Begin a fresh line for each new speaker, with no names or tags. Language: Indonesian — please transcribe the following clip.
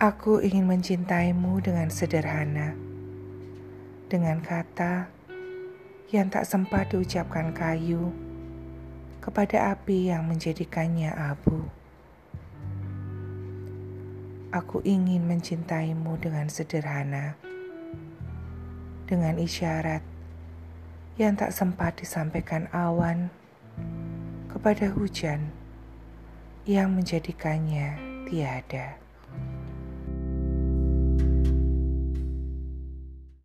Aku ingin mencintaimu dengan sederhana, dengan kata yang tak sempat diucapkan kayu kepada api yang menjadikannya abu. Aku ingin mencintaimu dengan sederhana, dengan isyarat yang tak sempat disampaikan awan kepada hujan yang menjadikannya tiada.